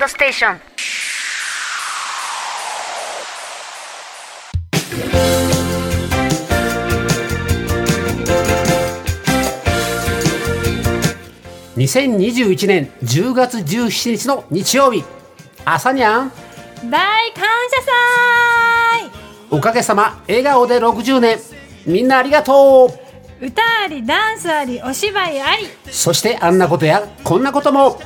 ドステーション。2021年10月17日の日曜日。朝にゃん。大感謝祭。おかげさま笑顔で60年。みんなありがとう。歌ありダンスありお芝居あり。そしてあんなことやこんなことも。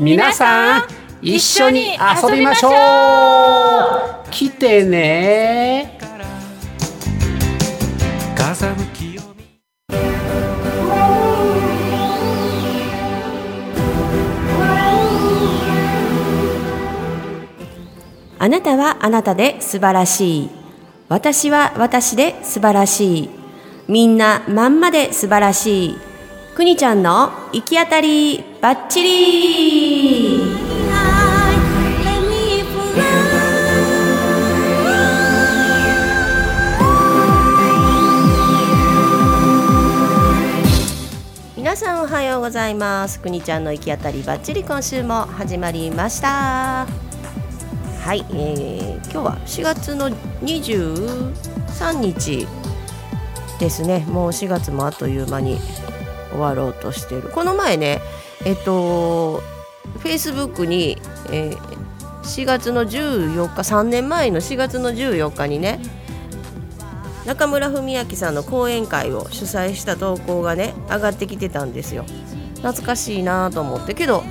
皆さん一緒に遊びましょう来てね風向きをあなたはあなたで素晴らしい。私は私で素晴らしい。みんなまんまで素晴らしい。くにちゃんの行き当たりばっちり皆さんおはようございます。くにちゃんの行き当たりばっちり今週も始まりました。はい、えー今日は4月の23日ですねもう4月もあっという間に終わろうとしているこの前ねえっとフェイスブックに、えー4月の14日3年前の4月の14日にね中村文明さんの講演会を主催した投稿がね上がってきてたんですよ。懐かしいなと思って。けど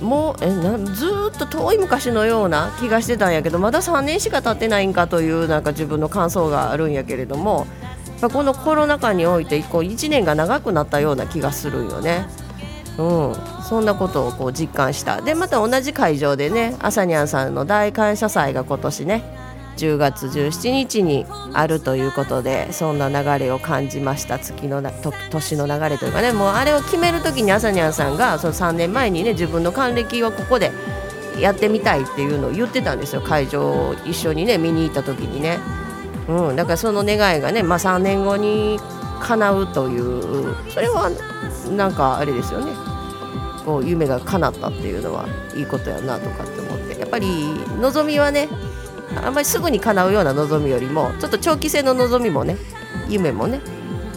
もうえなずっと遠い昔のような気がしてたんやけどまだ3年しか経ってないんかというなんか自分の感想があるんやけれどもこのコロナ禍においてこう1年が長くなったような気がするんよね。うん、そんなことをこう実感した。でまた同じ会場でねあさにゃんさんの大感謝祭が今年ね10月17日にあるということでそんな流れを感じました。月のと年の流れというかね。もうあれを決める時にあさにゃんさんがその3年前にね自分の還暦をここでやってみたいっていうのを言ってたんですよ。会場を一緒にね見に行った時にね。うん、だからその願いがね、まあ、3年後に叶うというそれはなんかあれですよね。こう夢が叶ったっていうのはいいことやなとかって思って。やっぱり望みはねあんまりすぐに叶うような望みよりもちょっと長期戦の望みもね夢もね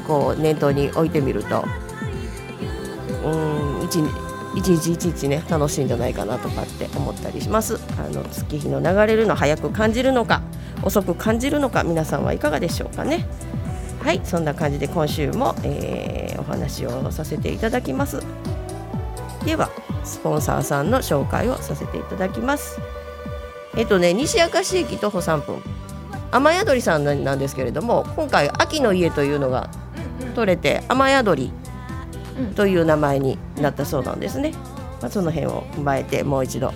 こう念頭に置いてみるとうん一一日一日ね楽しいんじゃないかなとかって思ったりします。あの月日の流れるの早く感じるのか遅く感じるのか皆さんはいかがでしょうかね。はいそんな感じで今週も、えーお話をさせていただきます。ではスポンサーさんの紹介をさせていただきます。っとね西明石駅徒歩3分。雨宿りさんなんですけれども今回秋の家というのが取れて雨宿りという名前になったそうなんですね、まあ、その辺を踏まえてもう一度。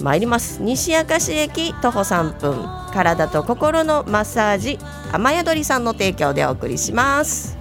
参ります。西明石駅徒歩3分。体と心のマッサージ雨宿りさんの提供でお送りします。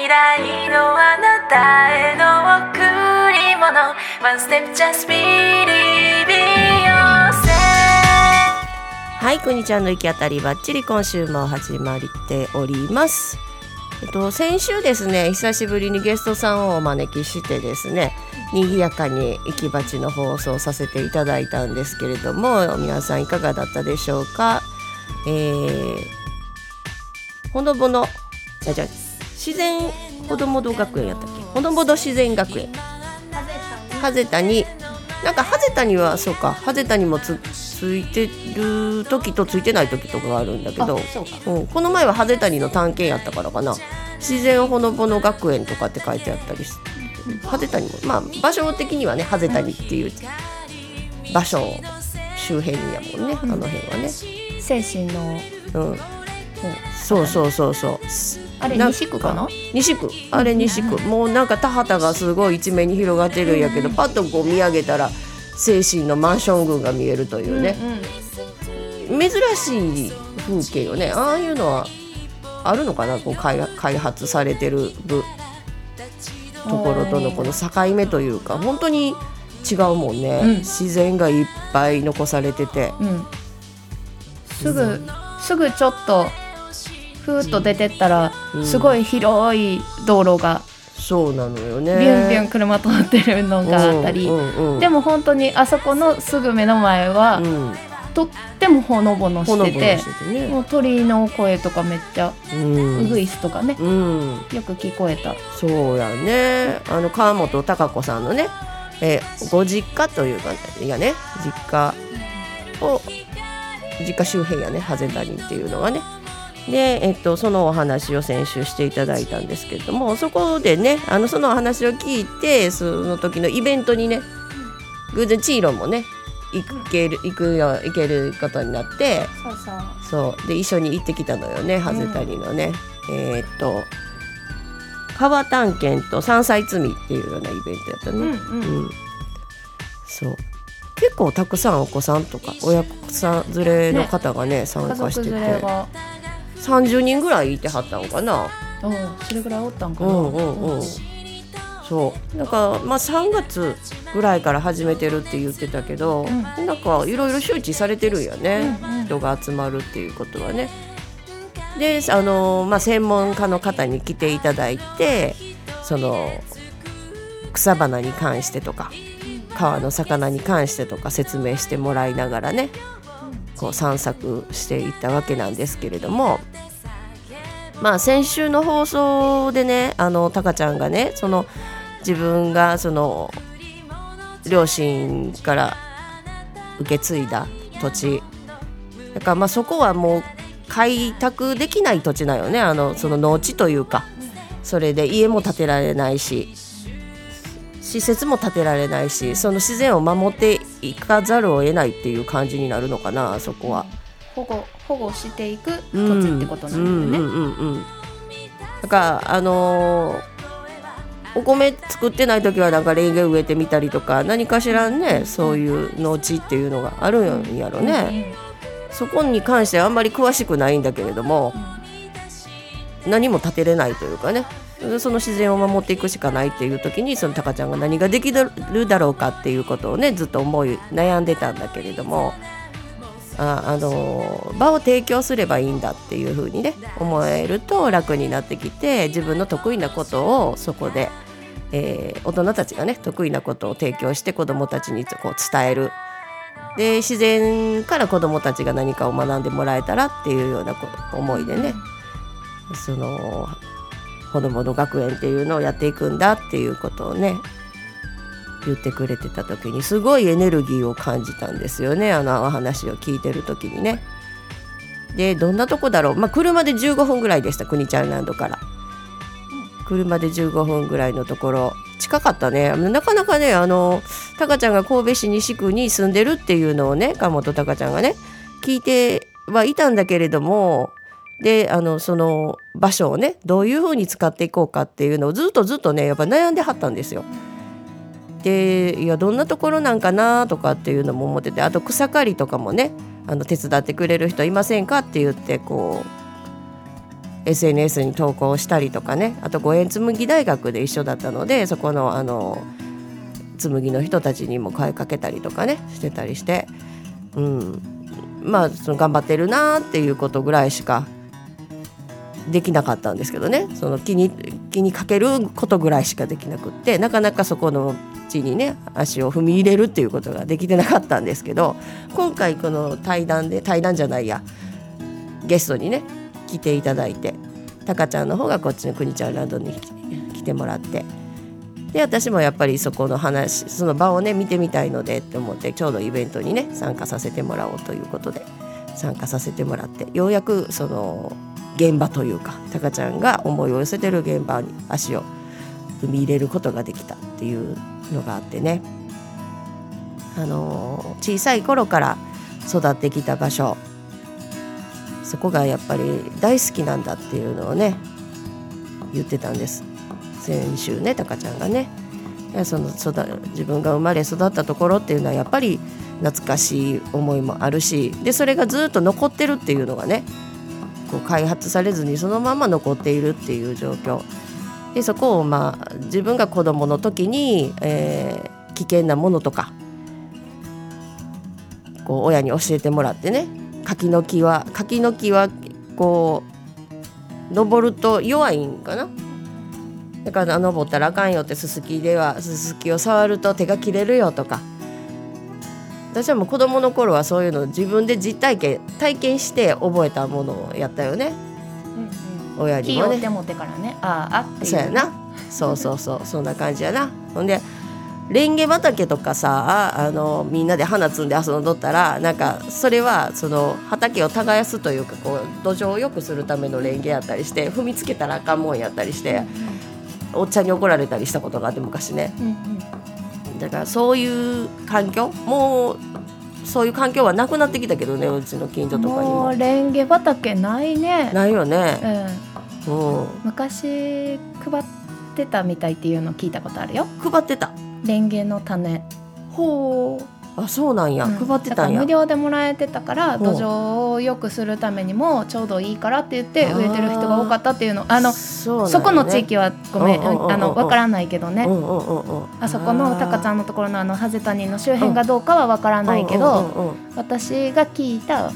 未来のあなたへの贈り物 One step just believe yourself はい、くにちゃんの行き当たりばっちり今週も始まっております。えっと、先週ですね、久しぶりにゲストさんをお招きしてですね、賑やかに行きばちの放送させていただいたんですけれども、皆さんいかがだったでしょうか？えー、ほのぼの、あじゃ自然ほどもど学園やったっけ？ほのぼの自然学園。風谷なんかハゼタにはそうか。ハゼタにもつついてる時とついてない時とかがあるんだけど。そうか。うん、この前はハゼタニの探検やったからかな。自然ほのぼの学園とかって書いてあったりしハゼタニも。まあ場所的にはねハゼタニっていう場所周辺やもんね。あの辺はね、精神の。うん、そうそうそうそうあれな西区かな？西区。あれ西区。もうなんか田畑がすごい一面に広がってるんやけど、パッとこう見上げたら精神のマンション群が見えるというね、珍しい風景よね。ああいうのはあるのかな？こう開開発されてる部。ところとのこの境目というか本当に違うもんね、うん。自然がいっぱい残されてて、うん。すぐすぐちょっとふーっと出てったら、うんすごい広い道路がそうなのよね。ビュンビュン車通ってるのがあったり、うんうんうんでも本当にあそこのすぐ目の前は、うんとってもほのぼのしててね。もう鳥の声とかめっちゃ、うん。ウグイスとかねうん。よく聞こえた。そうやね。あの川本孝子さんのね、えーご実家というかいやね実家を実家周辺やねハゼ谷っていうのはねで、えっと、そのお話を先週していただいたんですけれどもそこでねあのそのお話を聞いてその時のイベントにね偶然チーロンもね行ける行くよ行けることになってそうで一緒に行ってきたのよねハゼ谷のね、えーっと川探検と山菜摘みっていうようなイベントやったね、うんうん。うん。そう。結構たくさんお子さんとか親子さん連れの方がね参家加してて30人ぐらいいてはったのかな。うんそれぐらいおったんかな、うんうんうん。そう。なんかまあ3月ぐらいから始めてるって言ってたけど、うなんかいろいろ周知されてるんよね、うんうん。人が集まるっていうことはね。であの、まあ、専門家の方に来ていただいてその草花に関してとか川の魚に関してとか説明してもらいながらねこう散策していったわけなんですけれどもまあ先週の放送でねあのタカちゃんがねその自分がその両親から受け継いだ土地。だからまあそこはもう開拓できない土地なよね。あのその農地というか。それで家も建てられないし施設も建てられないしその自然を守っていかざるを得ないっていう感じになるのかなそこは。保護保護していく土地ってことなんだよね、うんうんうんうん。だからあのーお米作ってない時はなんかレンゲ植えてみたりとか何かしらねそういう農地っていうのがあるんやろね、そこに関してはあんまり詳しくないんだけれども、何も建てれないというかねその自然を守っていくしかないっていう時にそのタカちゃんが何ができるだろうかっていうことをねずっと思い悩んでたんだけれどもああの場を提供すればいいんだっていう風にね思えると楽になってきて自分の得意なことをそこで、えー大人たちがね得意なことを提供して子どもたちにこう伝える。で自然から子どもたちが何かを学んでもらえたらっていうような思いでねその子どもの学園っていうのをやっていくんだっていうことをね言ってくれてた時にすごいエネルギーを感じたんですよねあのお話を聞いてる時にね。でどんなとこだろう、まあ、車で15分ぐらいでした国ちゃんランドから。車で15分ぐらいのところ近かったねなかなかねあのタカちゃんが神戸市西区に住んでるっていうのをね川本タカちゃんがね聞いてはいたんだけれどもであのその場所をねどういうふうに使っていこうかっていうのをずっとずっとねやっぱ悩んではったんですよ。でいやどんなところなんかなとかっていうのも思っててあと草刈りとかもねあの手伝ってくれる人いませんかって言ってこう SNS に投稿したりとかねあと五円紬大学で一緒だったのでそこのあの紬の人たちにも声かけたりとかねしてたりして、うん、まあその頑張ってるなっていうことぐらいしかできなかったんですけどね。その気に気にかけることぐらいしかできなくってなかなかそこの地にね足を踏み入れるっていうことができてなかったんですけど今回この対談で対談じゃないやゲストにね来ていただいてタカちゃんの方がこっちの国ちゃんランドに来てもらってで私もやっぱりそこの話その場をね見てみたいのでって思ってちょうどイベントにね参加させてもらおうということで参加させてもらってようやくその現場というかタカちゃんが思いを寄せてる現場に足を踏み入れることができたっていうのがあってね。あの小さい頃から育ってきた場所。そこがやっぱり大好きなんだっていうのをね言ってたんです。先週ねタカちゃんがね。その育自分が生まれ育ったところっていうのはやっぱり懐かしい思いもあるしでそれがずっと残ってるっていうのがねこう開発されずにそのまま残っているっていう状況。でそこをまあ自分が子どもの時に、えー危険なものとかこう親に教えてもらってね柿の木は柿の木はこう登ると弱いんかな。だから登ったらあかんよってススキではススキを触ると手が切れるよとか。私はもう子供の頃はそういうのを自分で実体験体験して覚えたものをやったよね。親にもね。木を手持ってからね。あああってそうやな。そうそうそうそんな感じやな。ほんでレンゲ畑とかさあのみんなで花摘んで遊んどったらなんかそれはその畑を耕すというかこう土壌を良くするためのレンゲやったりして踏みつけたらあかんもんやったりしておっちゃんに怒られたりしたことがあって昔ね。うんうんだからそういう環境もうそういう環境はなくなってきたけどねうちの近所とかにも。もうレンゲ畑ないね。ないよね。うん。うん。昔配ってたみたいっていうの聞いたことあるよ。配ってた。レンゲの種。ほうあそうなんや、うん。配ってたんや。無料でもらえてたから土壌を良くするためにもちょうどいいからって言って植えてる人が多かったっていうのあのそこの地域はごめんあのわからないけどね。あそこのタカちゃんのところのあのハゼ谷の周辺がどうかはわからないけうんど私が聞いた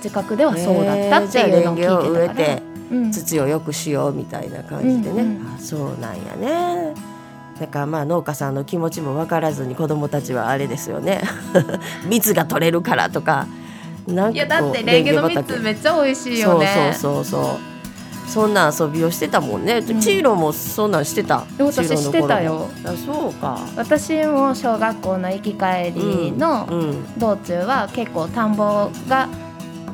近くではそうだったっていうのを聞いてたから。土を良くしようみたいな感じでね、あそうなんやねだからまあ農家さんの気持ちも分からずに子供たちはあれですよね。蜜が取れるからとか。なんいやかこうだってレンゲの蜜めっちゃ美味しいよね。そうそうそうそう。そんな遊びをしてたもんね、ん。チーロもそんなんしてた？え私してたよ。あそうか。私も小学校の行き帰りのうん。道中は結構田んぼが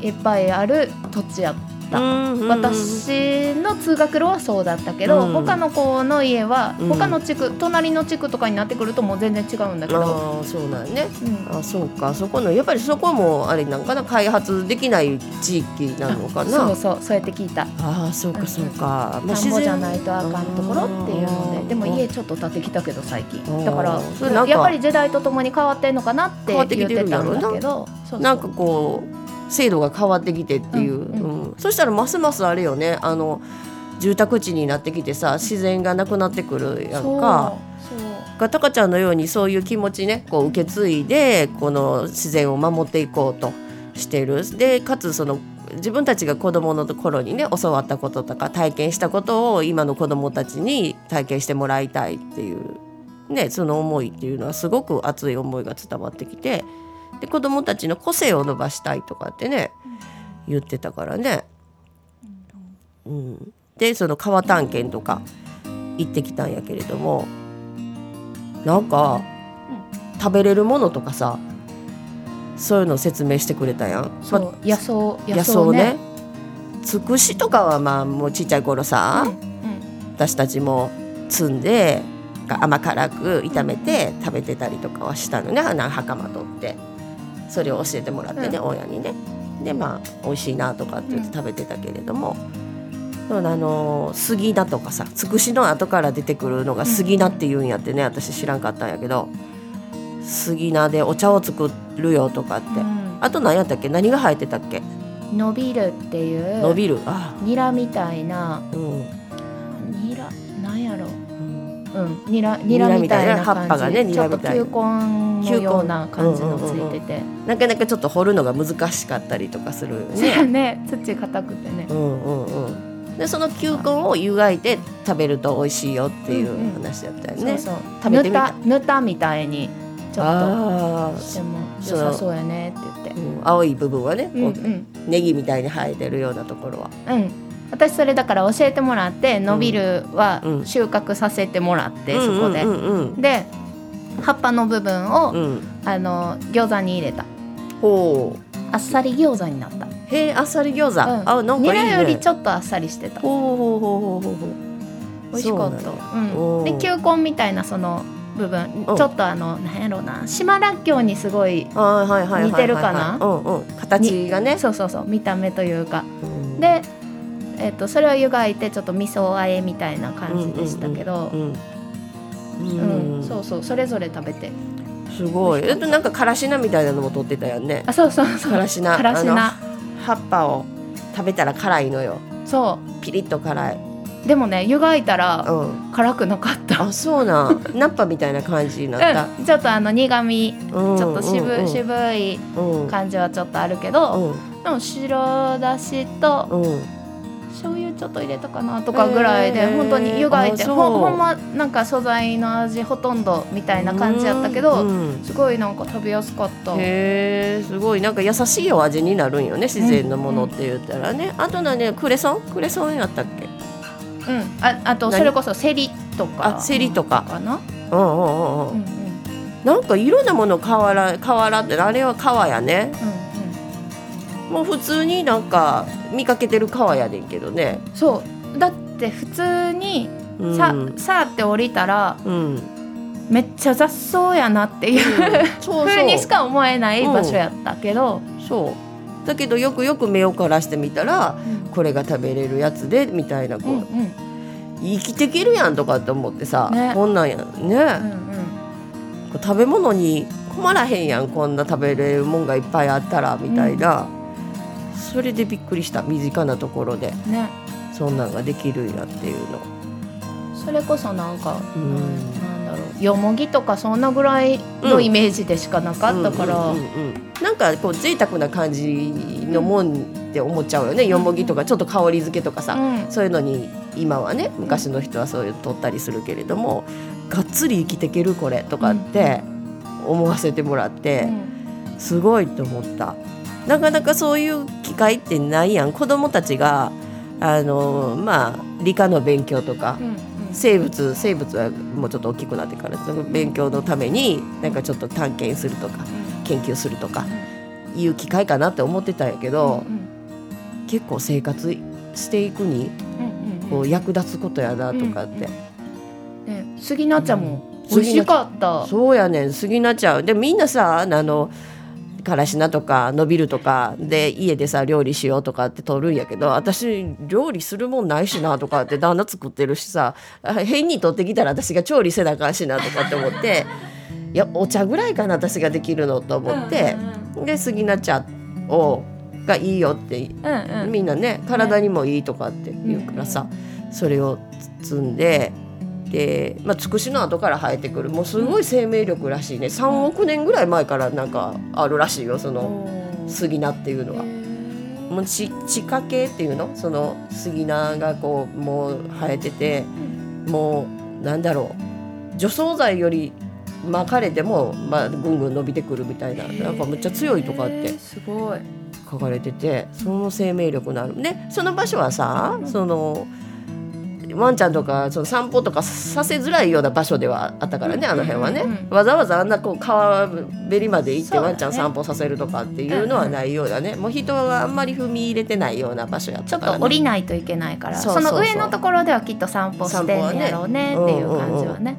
いっぱいある土地やった、うんうん私の通学路はそうだったけど、うん。他の子の家は、うん。他の地区隣の地区とかになってくるともう全然違うんだけど、ああそうなんね。うん。あそうか。そこのやっぱりそこもあれなんかな開発できない地域なのかな。そうそうそうやって聞いた。ああそうかそうか、まあ田んぼじゃないとあかんところっていうのででも家ちょっと建ってきたけど最近。だからやっぱり時代とともに変わってんのかなって言っててたるんだけどなんかこう制度が変わってきてっていう、うんうん。うん。そしたらますますあれよね。あの住宅地になってきてさ自然がなくなってくるやんか。がタカちゃんのようにそういう気持ちねこう受け継いでこの自然を守っていこうとしてる。でかつその自分たちが子どもの頃にね教わったこととか体験したことを今の子どもたちに体験してもらいたいっていう、ね、その思いっていうのはすごく熱い思いが伝わってきてで子どもたちの個性を伸ばしたいとかってね言ってたからね。うん、でその川探検とか行ってきたんやけれどもなんか、食べれるものとかさそういうのを説明してくれたやん。そうま野草野野草ね。つくしとかはまあもうちっちゃい頃さ、うん。うん。私たちも摘んで甘辛く炒めて食べてたりとかはしたのね。花袴取ってそれを教えてもらってね、うん。親にね。でまあ美味しいなとかって言って食べてたけれども、でもあの杉菜とかさつくしの後から出てくるのが杉菜って言うんやってね私知らんかったんやけど。杉菜でお茶を作るよとかって、うん。あと何やったっけ？何が生えてたっけ、伸びるっていう。伸びる？あ。ニラみたいな。うんうんうんニラニラみたいな葉っぱがねニちょっとラみたいな。球根のような感じのついてて。なかなかちょっと掘るのが難しかったりとかするね。ね。土硬くてね。うんうんうん。でその球根を湯がいて食べると美味しいよっていう話だったよね。そうそう。食べてみた。ぬたぬたみたいにちょっあとしても良そうさそうやねって言って。あ、うん青い部分はね、うんうこうん。ネギみたいに生えてるようなところは。うん私それだから教えてもらって伸びるはうん収穫させてもらって、うん。そこで、うんうんで葉っぱの部分を、うん。うんあの餃子に入れた。ほう。あっさり餃子になった、へえあっさり餃子、うん。あなんかいいね。ニラよりちょっとあっさりしてた。ほうほうほうほうほう。ほう美味しかった。そううん、で球根みたいなその部分うん。ちょっとあのなんやろうな島らっきょうにすごいはいはいはいはいはい似てるかな？うんうん。形がね。そうそうそう見た目というか。うん。で、えっとそれを湯がいてちょっと味噌あえみたいな感じでしたけど、うんうんうんそうそうそれぞれ食べて。すごい。えっとなんかからし菜みたいなのも取ってたよね。あそうそうそう。からし菜からし菜葉っぱを食べたら辛いのよ。そピリッと辛い、うでもね湯がいたらうん、辛くなかった、あそうなん。ナッパみたいな感じになった、うん、ちょっとあの苦味うん、ちょっと渋,、うんうん渋いうん。感じはちょっとあるけど、でも白だしとうんうん醤油ちょっと入れたかなとかぐらいでへー。本当に湯がいてほんほんまなんか素材の味ほとんどみたいな感じやったけど、うんすごいなんか食べやすかった。へえすごい。なんか優しいお味になるんよね自然のものって言ったらね、あと何？ねクレソン？クレソンやったっけ？うん、ああと何？それこそセリとか。あセリとか。かな、うん。うんうんうん、うん。うんうん。なんかいろんなもの瓦瓦ってあれは皮やねもう普通になんか見かけてる皮やねんけどね、うん、そう。だって普通にうん、さ、さあって降りたらうん、めっちゃ雑草やなっていう。そう風 にしか思えない場所やったけど、そう。だけどよくよく目を凝らしてみたらこれが食べれるやつでみたいなこう、うんうん。生きてけるやんとかって思ってさ、ね。こんなんやね、うんうん。食べ物に困らへんやんこんな食べれるもんがいっぱいあったらみたいな、それでびっくりした身近なところで。ね。そんなんができるんやっていうの。それこそなんか、うん。なんだろう。よもぎとかそんなぐらいのイメージでしかなかったから、うんうんうんうん。なんかこう贅沢な感じのもんって思っちゃうよね、よもぎとかちょっと香り付けとかさ、うん。そういうのに今はね昔の人はそういうの取ったりするけれどもがっつり生きてけるこれとかって思わせてもらって、すごいと思ったなかなかそういう機会ってないやん。子供たちがあのまあ理科の勉強とかうんうん。生物生物はもうちょっと大きくなってから勉強のためになんかちょっと探検するとか研究するとかいう機会かなって思ってたんやけど、結構生活していくにこう役立つことやなとかって、ね杉菜茶も美味しかった。そうやねん。過ぎなっちゃうでみんなさあのからし菜とか伸びるとかで家でさ料理しようとかって取るんやけど私料理するもんないしなとかって旦那作ってるしさあ変に取ってきたら私が調理せなあかんしなとかって思っていやお茶ぐらいかな私ができるのと思って、で杉菜茶をがいいよってうんうん。みんなね体にもいいとかって言うからさ、それを摘んでで、まあ、つくしの後から生えてくるもうすごい生命力らしいね。3億年ぐらい前からなんかあるらしいよその杉菜っていうのは。もう地地下系っていうの？その杉菜がこうもう生えててもうなんだろう。除草剤より巻かれても、まあ、ぐんぐん伸びてくるみたいな。なんかむっちゃ強いとかってすごい。書かれててその生命力のある。ねその場所はさそのワンちゃんとかその散歩とかさせづらいような場所ではあったからねあの辺はね、うんうんわざわざあんなこう川べりまで行ってワンちゃん散歩させるとかっていうのはないようだね、もう人があんまり踏み入れてないような場所やっちょたから、ね、っと降りないといけないからその上のところではきっと散歩してんやろうねっていう感じはね。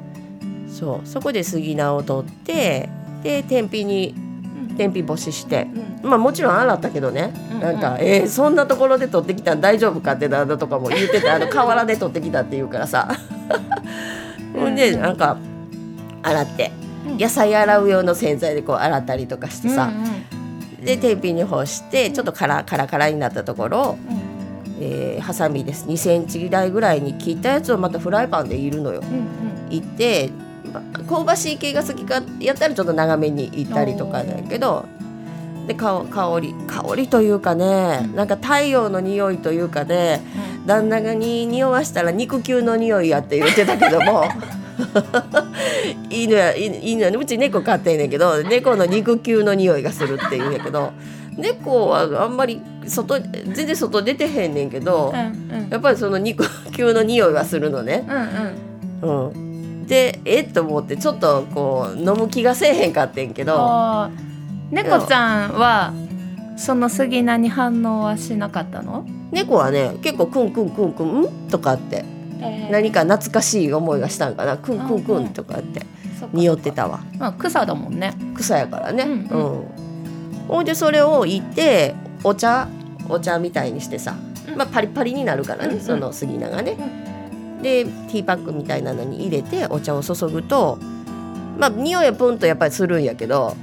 そう。そこで杉菜を取ってで天日に天日干しして、まあもちろん洗ったけどね、うんなんか、えーそんなところで取ってきたん大丈夫かって旦那とかも言っててあの河原で取ってきたって言うからさ。ほんでなんか洗って。うん。野菜洗う用の洗剤でこう洗ったりとかしてさ、うんうん。で天日に干してちょっとカラカラカラになったところを、えーハサミです。2センチ台ぐらいに切ったやつをまたフライパンでいるのよ。うんいってま香ばしい系が好きかやったらちょっと長めにいったりとかだけどで香香り香りというかねなんか太陽の匂いというかね旦那がに匂わしたら肉球の匂いやって言ってたけども 犬や犬犬やねうち猫飼ってんねんけど猫の肉球の匂いがするって言うんやけど猫はあんまり外全然外出てへんねんけど、うんうん。やっぱりその肉球の匂いはするのね。うんうん。うん、でえっと思ってちょっとこう飲む気がせえへんかってんけど。猫ちゃんはその杉菜に反応はしなかったの、猫はね結構クンクンクンクンん？とかって。何か懐かしい思いがしたんかな？クンクンクンとかって匂ってたわ。まあ草だもんね。草やからね。ううん。ん。ほんでそれをいってお茶お茶みたいにしてさ、まあ、パリパリになるからね、うんその杉菜がね。でティーパックみたいなのに入れてお茶を注ぐとまあ匂いはプンとやっぱりするんやけど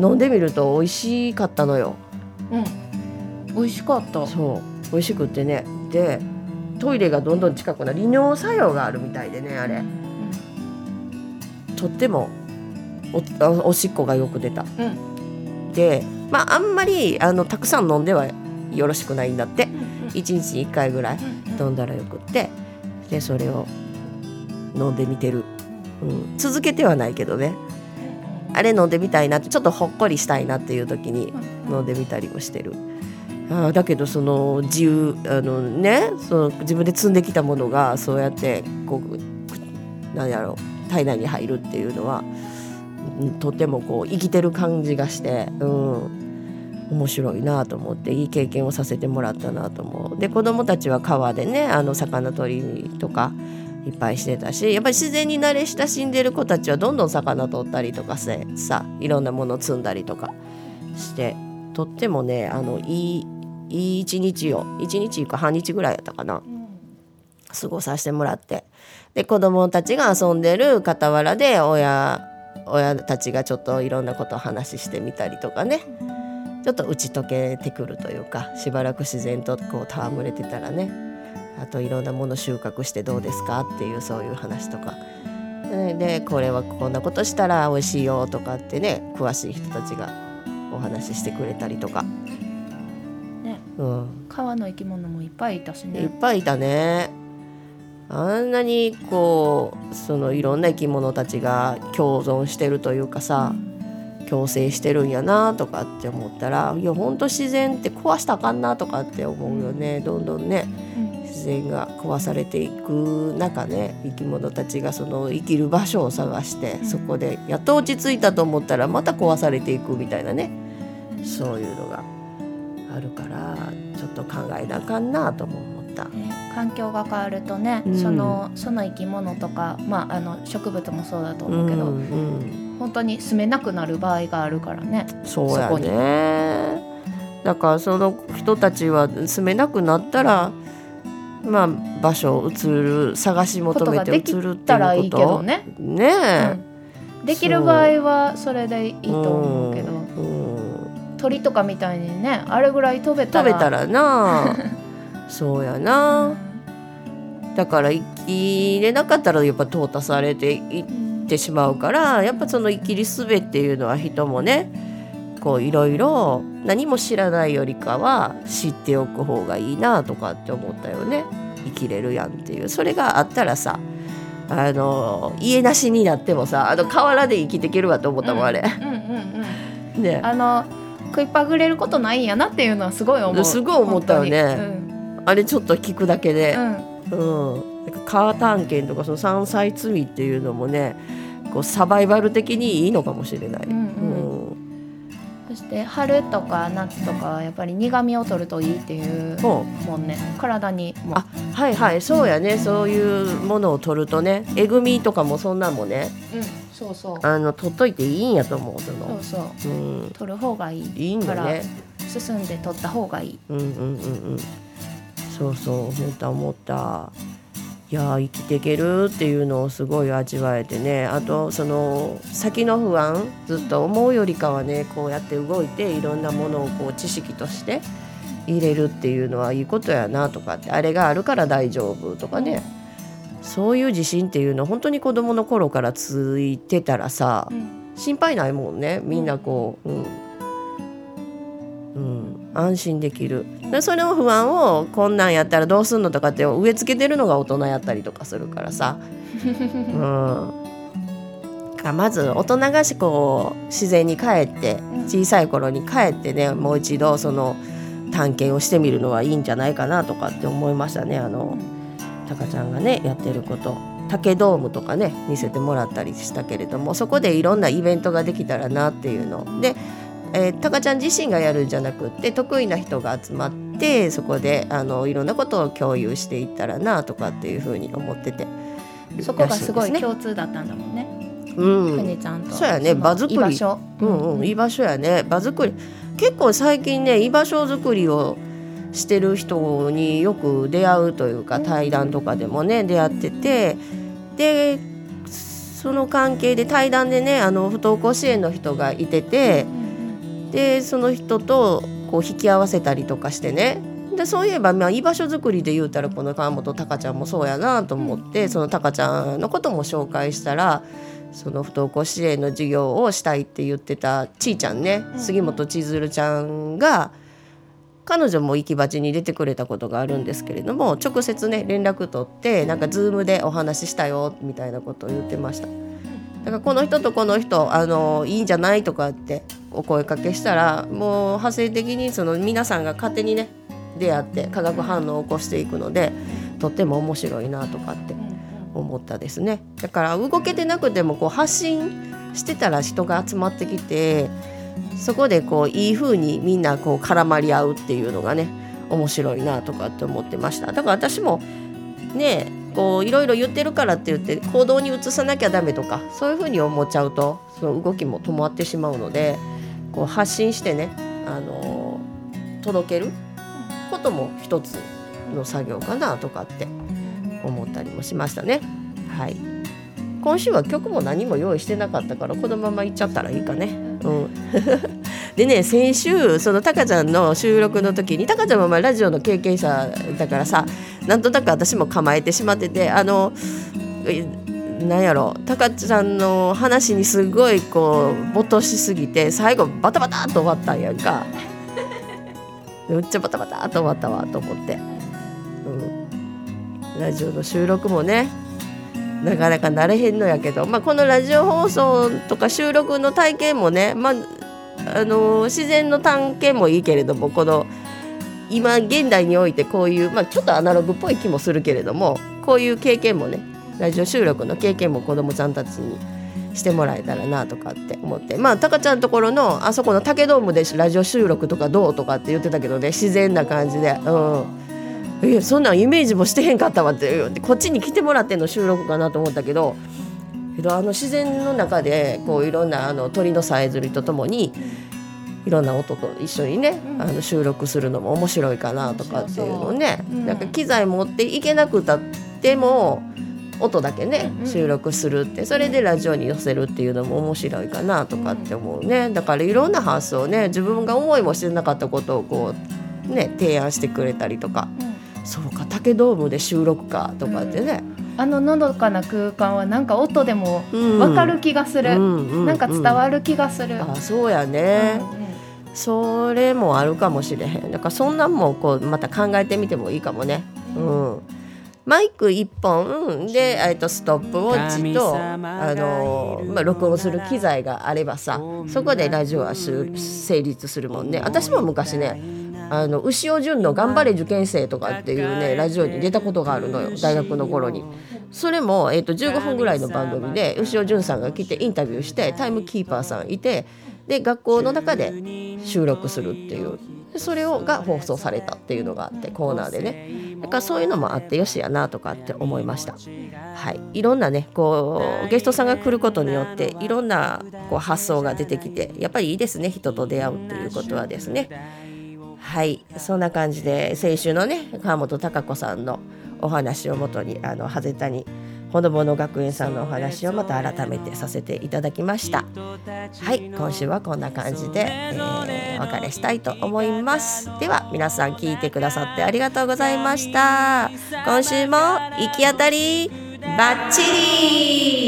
飲んでみると美味しかったのよ。うん。美味しかった。そう。美味しくってね。でトイレがどんどん近くなる。利尿作用があるみたいでねあれ。とってもおしっこがよく出た。うん。でまああんまりあのたくさん飲んではよろしくないんだって。1日に1回ぐらい飲んだらよくってでそれを飲んでみてる、うん、続けてはないけどね。あれ飲んでみたいなってちょっとほっこりしたいなっていう時に飲んでみたりもしてる。あーだけどその自由あのねその自分で積んできたものがそうやってこうくなんやろう体内に入るっていうのは、うんとてもこう生きてる感じがして、うん、面白いなと思っていい経験をさせてもらったなと思う。で子供たちは川でねあの魚取りとかいっぱいしてたしやっぱり自然に慣れ親しんでる子たちはどんどん魚取ったりとかしてさいろんなもの積んだりとかしてとってもねあのいい一日を一日か半日ぐらいやったかな過ごさせてもらってで子供たちが遊んでる傍らで親親たちがちょっといろんなことを話してみたりとかねちょっと打ち解けてくるというかしばらく自然とこう戯れてたらねあといろんなもの収穫してどうですかっていうそういう話とか。ねでこれはこんなことしたら美味しいよとかってね詳しい人たちがお話ししてくれたりとか、ね。うん、川の生き物もいっぱいいたしいっねぱいいたね。あんなにこうそのいろんな生き物たちが共存してるというかさ、共生してるんやなとかって思ったらいやほんと自然って壊したらあかんなとかって思うよね。どんどんねうん。自然が壊されていく中ね生き物たちがその生きる場所を探して、そこでやっと落ち着いたと思ったらまた壊されていくみたいなね。そういうのがあるからちょっと考えなあかんなとも思った。ね環境が変わるとね、うん。そのその生き物とか、まあ、あの植物もそうだと思うけど、うんうん本当に住めなくなる場合があるからね。そうやね。だからその人たちは住めなくなったらまあ場所を移る探し求めて移るっていうこと。たらいいけどね、ねえ、うん。できる場合はそれでいいと思うけど、う。ん。鳥とかみたいにねあれぐらい飛べたら。食べたらな。そうやな。だから生きれなかったらやっぱ淘汰されていってしまうからやっぱその生きりすべっていうのは人もねこういろいろ何も知らないよりかは知っておく方がいいなとかって思ったよね。生きれるやんっていう。それがあったらさあの家なしになってもさあの河原で生きていけるわと思ったもん、あれ。うんうんうんね。あの食いっぱぐれることないんやなっていうのはすごい思う。すごい思ったよね。本あれちょっと聞くだけで。うん。うん、カー探検とかその山菜摘みっていうのもねこうサバイバル的にいいのかもしれない。うんうん。そして春とか夏とかはやっぱり苦味を取るといいっていうほもんね。体にも。あはいはい。そうやね。そういうものを取るとね。えぐみとかもそんなんもねうん。そうそう。あの取っといていいんやと思うその。そうそう。うん。取る方がいい。いいんだね。進んで取った方がいい。うんうんうんうん。そうそう。思った思ったいやー生きていけるっていうのをすごい味わえてね。あとその先の不安ずっと思うよりかはねこうやって動いていろんなものをこう知識として入れるっていうのはいいことやなとかってあれがあるから大丈夫とかね。そういう自信っていうの本当に子供の頃からついてたらさ心配ないもんね。みんなこう、うんうん、安心できる。でその不安をこんなんやったらどうすんのとかって植え付けてるのが大人やったりとかするからさ、うん、まず大人がしこう自然に帰って小さい頃に帰ってねもう一度その探検をしてみるのはいいんじゃないかなとかって思いましたね。あのタカちゃんがねやってること。竹ドームとかね見せてもらったりしたけれどもそこでいろんなイベントができたらなっていうの。で、えー、タカちゃん自身がやるんじゃなくって得意な人が集まってそこであのいろんなことを共有していったらなとかっていうふうに思ってて。そこがすごい共通だったんだもんね。うん。くにちゃんと。そうやね。の場作り。居場所。うんうん、居場所やね。場作り。結構最近ね居場所作りをしてる人によく出会うというか対談とかでもね出会ってて。でその関係で対談でねあの不登校支援の人がいててでその人とこう引き合わせたりとかしてね。でそういえば、まあ、居場所作りで言うたらこの川本隆ちゃんもそうやなと思ってその隆ちゃんのことも紹介したらその不登校支援の授業をしたいって言ってたちいちゃんね杉本千鶴ちゃんが彼女も行き鉢に出てくれたことがあるんですけれども直接ね連絡取ってなんかズームでお話ししたよみたいなことを言ってました。だからこの人とこの人あのいいんじゃないとかってお声かけしたらもう派生的にその皆さんが勝手にね出会って化学反応を起こしていくのでとっても面白いなとかって思ったですね。だから動けてなくてもこう発信してたら人が集まってきてそこでこういい風にみんなこう絡まり合うっていうのがね面白いなとかって思ってました。だから私もねこういろいろ言ってるからって言って行動に移さなきゃダメとかそういう風に思っちゃうとその動きも止まってしまうのでこう発信してね、あの届けることも一つの作業かなとかって思ったりもしましたね。はい今週は曲も何も用意してなかったからこのまま行っちゃったらいいかね。うん、でね先週そのタカちゃんの収録の時にタカちゃんもまあラジオの経験者だからさなんとなく私も構えてしまっててあのなんやろタカちゃんの話にすごいこう没頭しすぎて最後バタバタっと終わったんやんか。めっちゃバタバタっと終わったわと思って、うん、ラジオの収録もねなかなか慣れへんのやけど、まあ、このラジオ放送とか収録の体験もね、まあ、あの自然の探検もいいけれどもこの今現代においてこういう、まあ、ちょっとアナログっぽい気もするけれどもこういう経験もねラジオ収録の経験も子どもちゃんたちにしてもらえたらなとかって思ってまあタカちゃんのところのあそこの竹ドームでラジオ収録とかどうとかって言ってたけどね自然な感じでうん。いやそんなんイメージもしてへんかったわってでこっちに来てもらってんの収録かなと思ったけどけどあの自然の中でこういろんなあの鳥のさえずりとともにいろんな音と一緒にね、あの収録するのも面白いかなとかっていうのをね、なんか機材持っていけなくたっても音だけね収録するってそれでラジオに寄せるっていうのも面白いかなとかって思うね。だからいろんな発想ね自分が思いもしてなかったことをこうね提案してくれたりとか、そうか竹ドームで収録かとかってね、あののどかな空間はなんか音でもうん。わかる気がする。うんうんなんか伝わる気がする。あそうやね、それもあるかもしれへん。だからそんなんもこうまた考えてみてもいいかもね。うんマイク1本で、えっとストップウォッチとあの、まあ、録音する機材があればさそこでラジオは成立するもんね。私も昔ねあの牛尾淳の「頑張れ受験生」とかっていうねラジオに出たことがあるのよ。大学の頃に。それも、えっと15分ぐらいの番組で牛尾淳さんが来てインタビューしてタイムキーパーさんいてで学校の中で収録するっていう。でそれをが放送されたっていうのがあってコーナーでねだからそういうのもあってよしやなとかって思いました。はい。い。ろんなねこうゲストさんが来ることによっていろんなこう発想が出てきてやっぱりいいですね人と出会うっていうことはですね。はい。そんな感じで先週のね川本孝子さんのお話をもとにあのハゼタにほのぼの学園さんのお話をまた改めてさせていただきました。はい今週はこんな感じで、えーお別れしたいと思います。では皆さん聞いてくださってありがとうございました。今週も行き当たりバッチ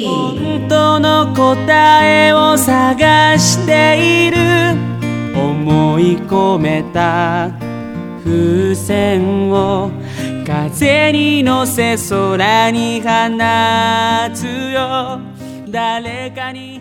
リ。本当の答えを探している。思い込めた風船を風に乗せ空に放つよ。誰かに